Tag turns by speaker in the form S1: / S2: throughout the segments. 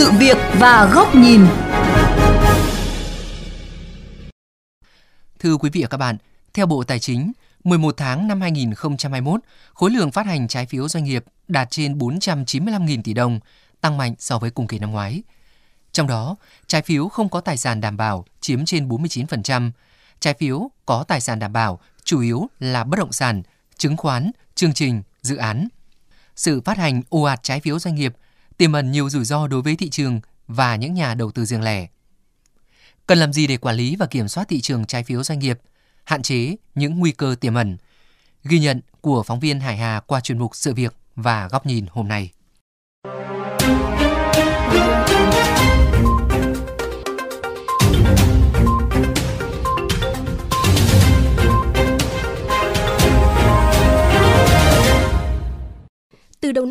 S1: sự việc và góc nhìn.
S2: Thưa quý vị và các bạn, theo Bộ Tài chính, 11 tháng năm 2021, khối lượng phát hành trái phiếu doanh nghiệp đạt trên 495.000 tỷ đồng, tăng mạnh so với cùng kỳ năm ngoái. Trong đó, trái phiếu không có tài sản đảm bảo chiếm trên 49%, trái phiếu có tài sản đảm bảo chủ yếu là bất động sản, chứng khoán, chương trình, dự án. Sự phát hành ồ ạt trái phiếu doanh nghiệp tiềm ẩn nhiều rủi ro đối với thị trường và những nhà đầu tư riêng lẻ. Cần làm gì để quản lý và kiểm soát thị trường trái phiếu doanh nghiệp, hạn chế những nguy cơ tiềm ẩn? Ghi nhận của phóng viên Hải Hà qua chuyên mục Sự việc và góc nhìn hôm nay.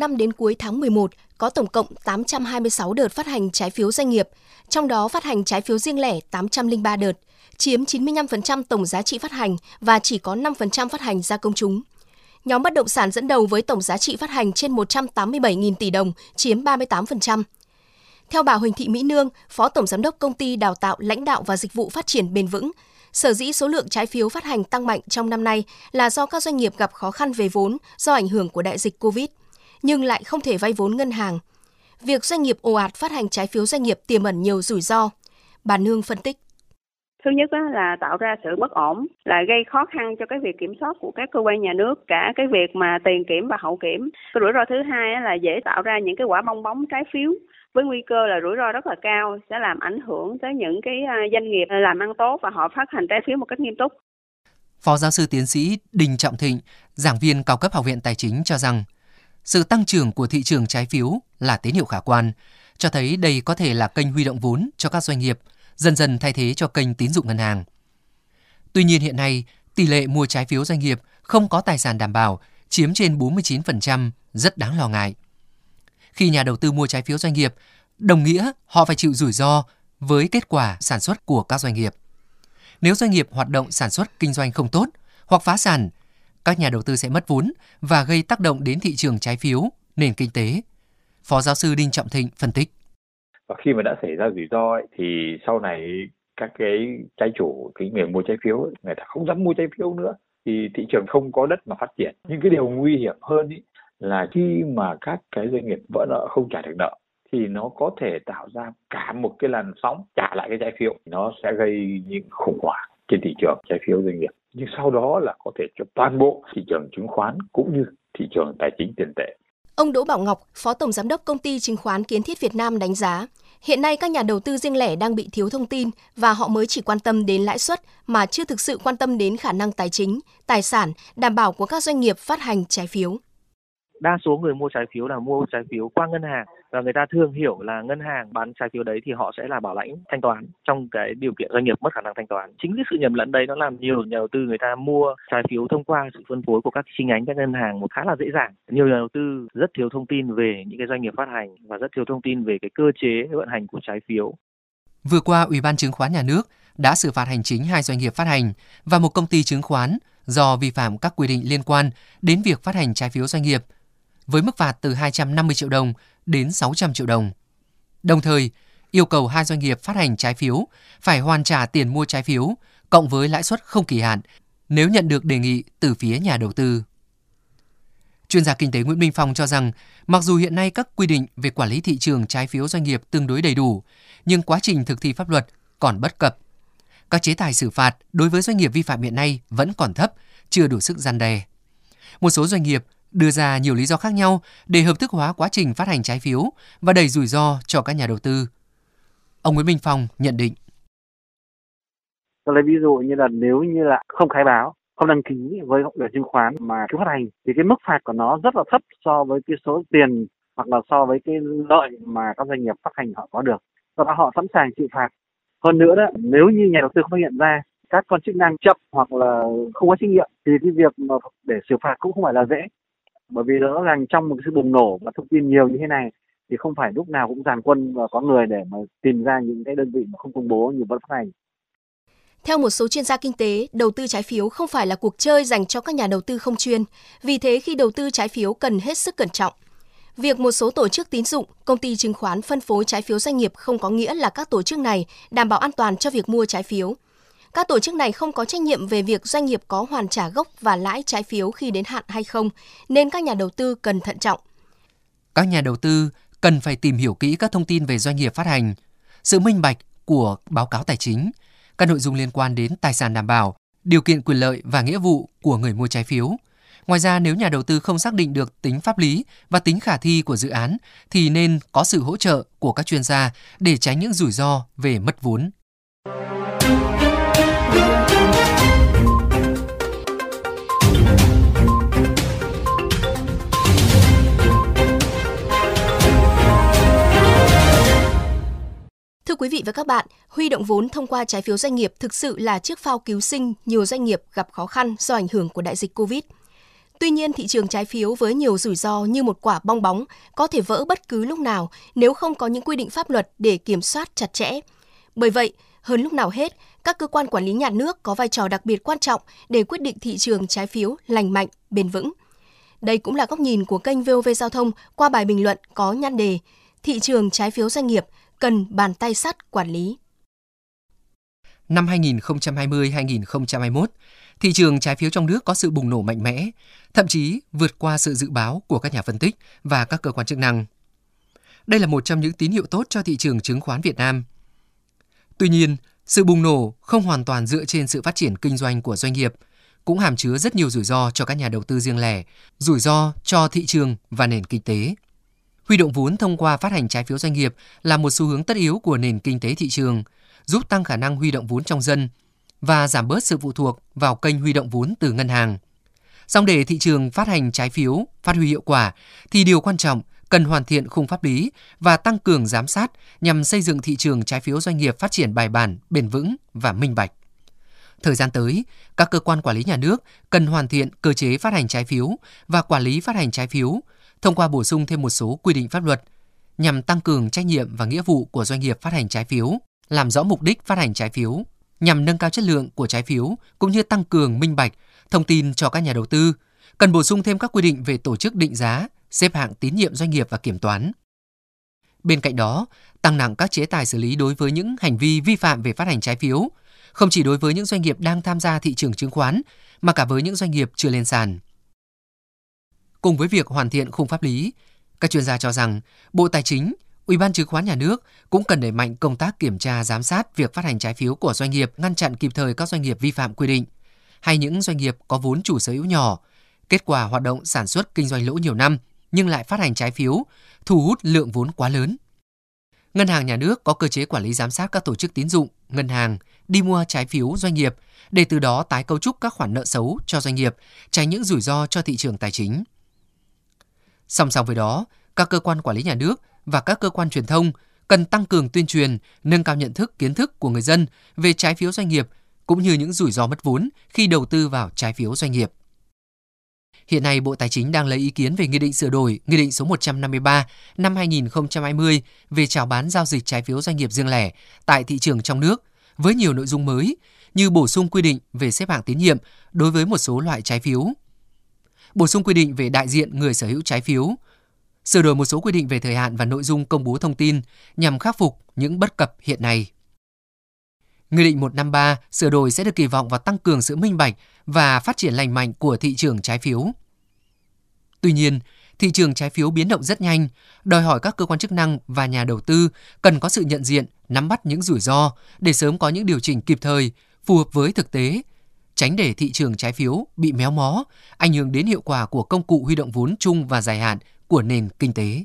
S3: Năm đến cuối tháng 11, có tổng cộng 826 đợt phát hành trái phiếu doanh nghiệp, trong đó phát hành trái phiếu riêng lẻ 803 đợt, chiếm 95% tổng giá trị phát hành và chỉ có 5% phát hành ra công chúng. Nhóm bất động sản dẫn đầu với tổng giá trị phát hành trên 187.000 tỷ đồng, chiếm 38%. Theo bà Huỳnh Thị Mỹ Nương, Phó Tổng Giám đốc Công ty Đào tạo Lãnh đạo và Dịch vụ Phát triển Bền vững, sở dĩ số lượng trái phiếu phát hành tăng mạnh trong năm nay là do các doanh nghiệp gặp khó khăn về vốn do ảnh hưởng của đại dịch Covid nhưng lại không thể vay vốn ngân hàng. Việc doanh nghiệp ồ ạt phát hành trái phiếu doanh nghiệp tiềm ẩn nhiều rủi ro. Bà Nương phân tích.
S4: Thứ nhất là tạo ra sự bất ổn, là gây khó khăn cho cái việc kiểm soát của các cơ quan nhà nước, cả cái việc mà tiền kiểm và hậu kiểm. Cái rủi ro thứ hai là dễ tạo ra những cái quả bong bóng trái phiếu với nguy cơ là rủi ro rất là cao sẽ làm ảnh hưởng tới những cái à, doanh nghiệp làm ăn tốt và họ phát hành trái phiếu một cách nghiêm túc.
S2: Phó giáo sư tiến sĩ Đình Trọng Thịnh, giảng viên cao cấp Học viện Tài chính cho rằng sự tăng trưởng của thị trường trái phiếu là tín hiệu khả quan, cho thấy đây có thể là kênh huy động vốn cho các doanh nghiệp, dần dần thay thế cho kênh tín dụng ngân hàng. Tuy nhiên hiện nay, tỷ lệ mua trái phiếu doanh nghiệp không có tài sản đảm bảo chiếm trên 49% rất đáng lo ngại. Khi nhà đầu tư mua trái phiếu doanh nghiệp, đồng nghĩa họ phải chịu rủi ro với kết quả sản xuất của các doanh nghiệp. Nếu doanh nghiệp hoạt động sản xuất kinh doanh không tốt hoặc phá sản các nhà đầu tư sẽ mất vốn và gây tác động đến thị trường trái phiếu, nền kinh tế. Phó giáo sư Đinh Trọng Thịnh phân tích.
S5: Và khi mà đã xảy ra rủi ro ấy, thì sau này các cái trái chủ, cái người mua trái phiếu, ấy, người ta không dám mua trái phiếu nữa thì thị trường không có đất mà phát triển. Nhưng cái điều nguy hiểm hơn ấy, là khi mà các cái doanh nghiệp vỡ nợ không trả được nợ thì nó có thể tạo ra cả một cái làn sóng trả lại cái trái phiếu nó sẽ gây những khủng hoảng trên thị trường trái phiếu doanh nghiệp nhưng sau đó là có thể cho toàn bộ thị trường chứng khoán cũng như thị trường tài chính tiền tệ.
S3: Ông Đỗ Bảo Ngọc, Phó Tổng Giám đốc Công ty Chứng khoán Kiến thiết Việt Nam đánh giá, hiện nay các nhà đầu tư riêng lẻ đang bị thiếu thông tin và họ mới chỉ quan tâm đến lãi suất mà chưa thực sự quan tâm đến khả năng tài chính, tài sản, đảm bảo của các doanh nghiệp phát hành trái phiếu.
S6: Đa số người mua trái phiếu là mua trái phiếu qua ngân hàng và người ta thường hiểu là ngân hàng bán trái phiếu đấy thì họ sẽ là bảo lãnh thanh toán trong cái điều kiện doanh nghiệp mất khả năng thanh toán. Chính cái sự nhầm lẫn đấy nó làm nhiều nhà đầu tư người ta mua trái phiếu thông qua sự phân phối của các chi nhánh, các ngân hàng một khá là dễ dàng. Nhiều nhà đầu tư rất thiếu thông tin về những cái doanh nghiệp phát hành và rất thiếu thông tin về cái cơ chế vận hành của trái phiếu.
S2: Vừa qua, ủy ban chứng khoán nhà nước đã xử phạt hành chính hai doanh nghiệp phát hành và một công ty chứng khoán do vi phạm các quy định liên quan đến việc phát hành trái phiếu doanh nghiệp với mức phạt từ 250 triệu đồng đến 600 triệu đồng. Đồng thời, yêu cầu hai doanh nghiệp phát hành trái phiếu phải hoàn trả tiền mua trái phiếu cộng với lãi suất không kỳ hạn nếu nhận được đề nghị từ phía nhà đầu tư. Chuyên gia kinh tế Nguyễn Minh Phong cho rằng, mặc dù hiện nay các quy định về quản lý thị trường trái phiếu doanh nghiệp tương đối đầy đủ, nhưng quá trình thực thi pháp luật còn bất cập. Các chế tài xử phạt đối với doanh nghiệp vi phạm hiện nay vẫn còn thấp, chưa đủ sức gian đe. Một số doanh nghiệp đưa ra nhiều lý do khác nhau để hợp thức hóa quá trình phát hành trái phiếu và đẩy rủi ro cho các nhà đầu tư. Ông Nguyễn Minh Phong nhận định.
S7: Tôi lấy ví dụ như là nếu như là không khai báo, không đăng ký với ủy chứng khoán mà cứ phát hành thì cái mức phạt của nó rất là thấp so với cái số tiền hoặc là so với cái lợi mà các doanh nghiệp phát hành họ có được. Do đó họ sẵn sàng chịu phạt. Hơn nữa đó, nếu như nhà đầu tư không phát hiện ra các con chức năng chậm hoặc là không có trách nhiệm thì cái việc mà để xử phạt cũng không phải là dễ bởi vì rõ ràng trong một sự bùng nổ và thông tin nhiều như thế này thì không phải lúc nào cũng dàn quân và có người để mà tìm ra những cái đơn vị mà không công bố như vẫn phát hành.
S3: Theo một số chuyên gia kinh tế, đầu tư trái phiếu không phải là cuộc chơi dành cho các nhà đầu tư không chuyên. Vì thế khi đầu tư trái phiếu cần hết sức cẩn trọng. Việc một số tổ chức tín dụng, công ty chứng khoán phân phối trái phiếu doanh nghiệp không có nghĩa là các tổ chức này đảm bảo an toàn cho việc mua trái phiếu. Các tổ chức này không có trách nhiệm về việc doanh nghiệp có hoàn trả gốc và lãi trái phiếu khi đến hạn hay không, nên các nhà đầu tư cần thận trọng.
S2: Các nhà đầu tư cần phải tìm hiểu kỹ các thông tin về doanh nghiệp phát hành, sự minh bạch của báo cáo tài chính, các nội dung liên quan đến tài sản đảm bảo, điều kiện quyền lợi và nghĩa vụ của người mua trái phiếu. Ngoài ra, nếu nhà đầu tư không xác định được tính pháp lý và tính khả thi của dự án, thì nên có sự hỗ trợ của các chuyên gia để tránh những rủi ro về mất vốn.
S3: Quý vị và các bạn, huy động vốn thông qua trái phiếu doanh nghiệp thực sự là chiếc phao cứu sinh nhiều doanh nghiệp gặp khó khăn do ảnh hưởng của đại dịch Covid. Tuy nhiên, thị trường trái phiếu với nhiều rủi ro như một quả bong bóng có thể vỡ bất cứ lúc nào nếu không có những quy định pháp luật để kiểm soát chặt chẽ. Bởi vậy, hơn lúc nào hết, các cơ quan quản lý nhà nước có vai trò đặc biệt quan trọng để quyết định thị trường trái phiếu lành mạnh, bền vững. Đây cũng là góc nhìn của kênh VOV Giao thông qua bài bình luận có nhan đề Thị trường trái phiếu doanh nghiệp cần bàn tay sắt quản lý.
S2: Năm 2020-2021, thị trường trái phiếu trong nước có sự bùng nổ mạnh mẽ, thậm chí vượt qua sự dự báo của các nhà phân tích và các cơ quan chức năng. Đây là một trong những tín hiệu tốt cho thị trường chứng khoán Việt Nam. Tuy nhiên, sự bùng nổ không hoàn toàn dựa trên sự phát triển kinh doanh của doanh nghiệp, cũng hàm chứa rất nhiều rủi ro cho các nhà đầu tư riêng lẻ, rủi ro cho thị trường và nền kinh tế. Huy động vốn thông qua phát hành trái phiếu doanh nghiệp là một xu hướng tất yếu của nền kinh tế thị trường, giúp tăng khả năng huy động vốn trong dân và giảm bớt sự phụ thuộc vào kênh huy động vốn từ ngân hàng. Song để thị trường phát hành trái phiếu phát huy hiệu quả thì điều quan trọng cần hoàn thiện khung pháp lý và tăng cường giám sát nhằm xây dựng thị trường trái phiếu doanh nghiệp phát triển bài bản, bền vững và minh bạch. Thời gian tới, các cơ quan quản lý nhà nước cần hoàn thiện cơ chế phát hành trái phiếu và quản lý phát hành trái phiếu thông qua bổ sung thêm một số quy định pháp luật nhằm tăng cường trách nhiệm và nghĩa vụ của doanh nghiệp phát hành trái phiếu, làm rõ mục đích phát hành trái phiếu, nhằm nâng cao chất lượng của trái phiếu cũng như tăng cường minh bạch thông tin cho các nhà đầu tư, cần bổ sung thêm các quy định về tổ chức định giá, xếp hạng tín nhiệm doanh nghiệp và kiểm toán. Bên cạnh đó, tăng nặng các chế tài xử lý đối với những hành vi vi phạm về phát hành trái phiếu, không chỉ đối với những doanh nghiệp đang tham gia thị trường chứng khoán mà cả với những doanh nghiệp chưa lên sàn. Cùng với việc hoàn thiện khung pháp lý, các chuyên gia cho rằng Bộ Tài chính, Ủy ban chứng khoán nhà nước cũng cần đẩy mạnh công tác kiểm tra giám sát việc phát hành trái phiếu của doanh nghiệp, ngăn chặn kịp thời các doanh nghiệp vi phạm quy định hay những doanh nghiệp có vốn chủ sở hữu nhỏ, kết quả hoạt động sản xuất kinh doanh lỗ nhiều năm nhưng lại phát hành trái phiếu, thu hút lượng vốn quá lớn. Ngân hàng nhà nước có cơ chế quản lý giám sát các tổ chức tín dụng, ngân hàng đi mua trái phiếu doanh nghiệp để từ đó tái cấu trúc các khoản nợ xấu cho doanh nghiệp, tránh những rủi ro cho thị trường tài chính. Song song với đó, các cơ quan quản lý nhà nước và các cơ quan truyền thông cần tăng cường tuyên truyền, nâng cao nhận thức kiến thức của người dân về trái phiếu doanh nghiệp cũng như những rủi ro mất vốn khi đầu tư vào trái phiếu doanh nghiệp. Hiện nay, Bộ Tài chính đang lấy ý kiến về Nghị định sửa đổi Nghị định số 153 năm 2020 về chào bán giao dịch trái phiếu doanh nghiệp riêng lẻ tại thị trường trong nước với nhiều nội dung mới như bổ sung quy định về xếp hạng tín nhiệm đối với một số loại trái phiếu, bổ sung quy định về đại diện người sở hữu trái phiếu, sửa đổi một số quy định về thời hạn và nội dung công bố thông tin nhằm khắc phục những bất cập hiện nay. Nghị định 153 sửa đổi sẽ được kỳ vọng vào tăng cường sự minh bạch và phát triển lành mạnh của thị trường trái phiếu. Tuy nhiên, thị trường trái phiếu biến động rất nhanh, đòi hỏi các cơ quan chức năng và nhà đầu tư cần có sự nhận diện, nắm bắt những rủi ro để sớm có những điều chỉnh kịp thời, phù hợp với thực tế, tránh để thị trường trái phiếu bị méo mó, ảnh hưởng đến hiệu quả của công cụ huy động vốn chung và dài hạn của nền kinh tế.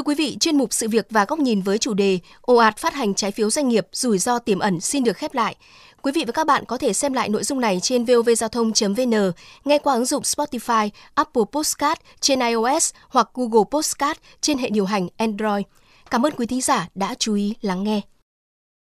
S3: Thưa quý vị, chuyên mục sự việc và góc nhìn với chủ đề ồ ạt phát hành trái phiếu doanh nghiệp rủi ro tiềm ẩn xin được khép lại. Quý vị và các bạn có thể xem lại nội dung này trên vovgiao thông.vn, nghe qua ứng dụng Spotify, Apple Podcast trên iOS hoặc Google Podcast trên hệ điều hành Android. Cảm ơn quý thính giả đã chú ý lắng nghe.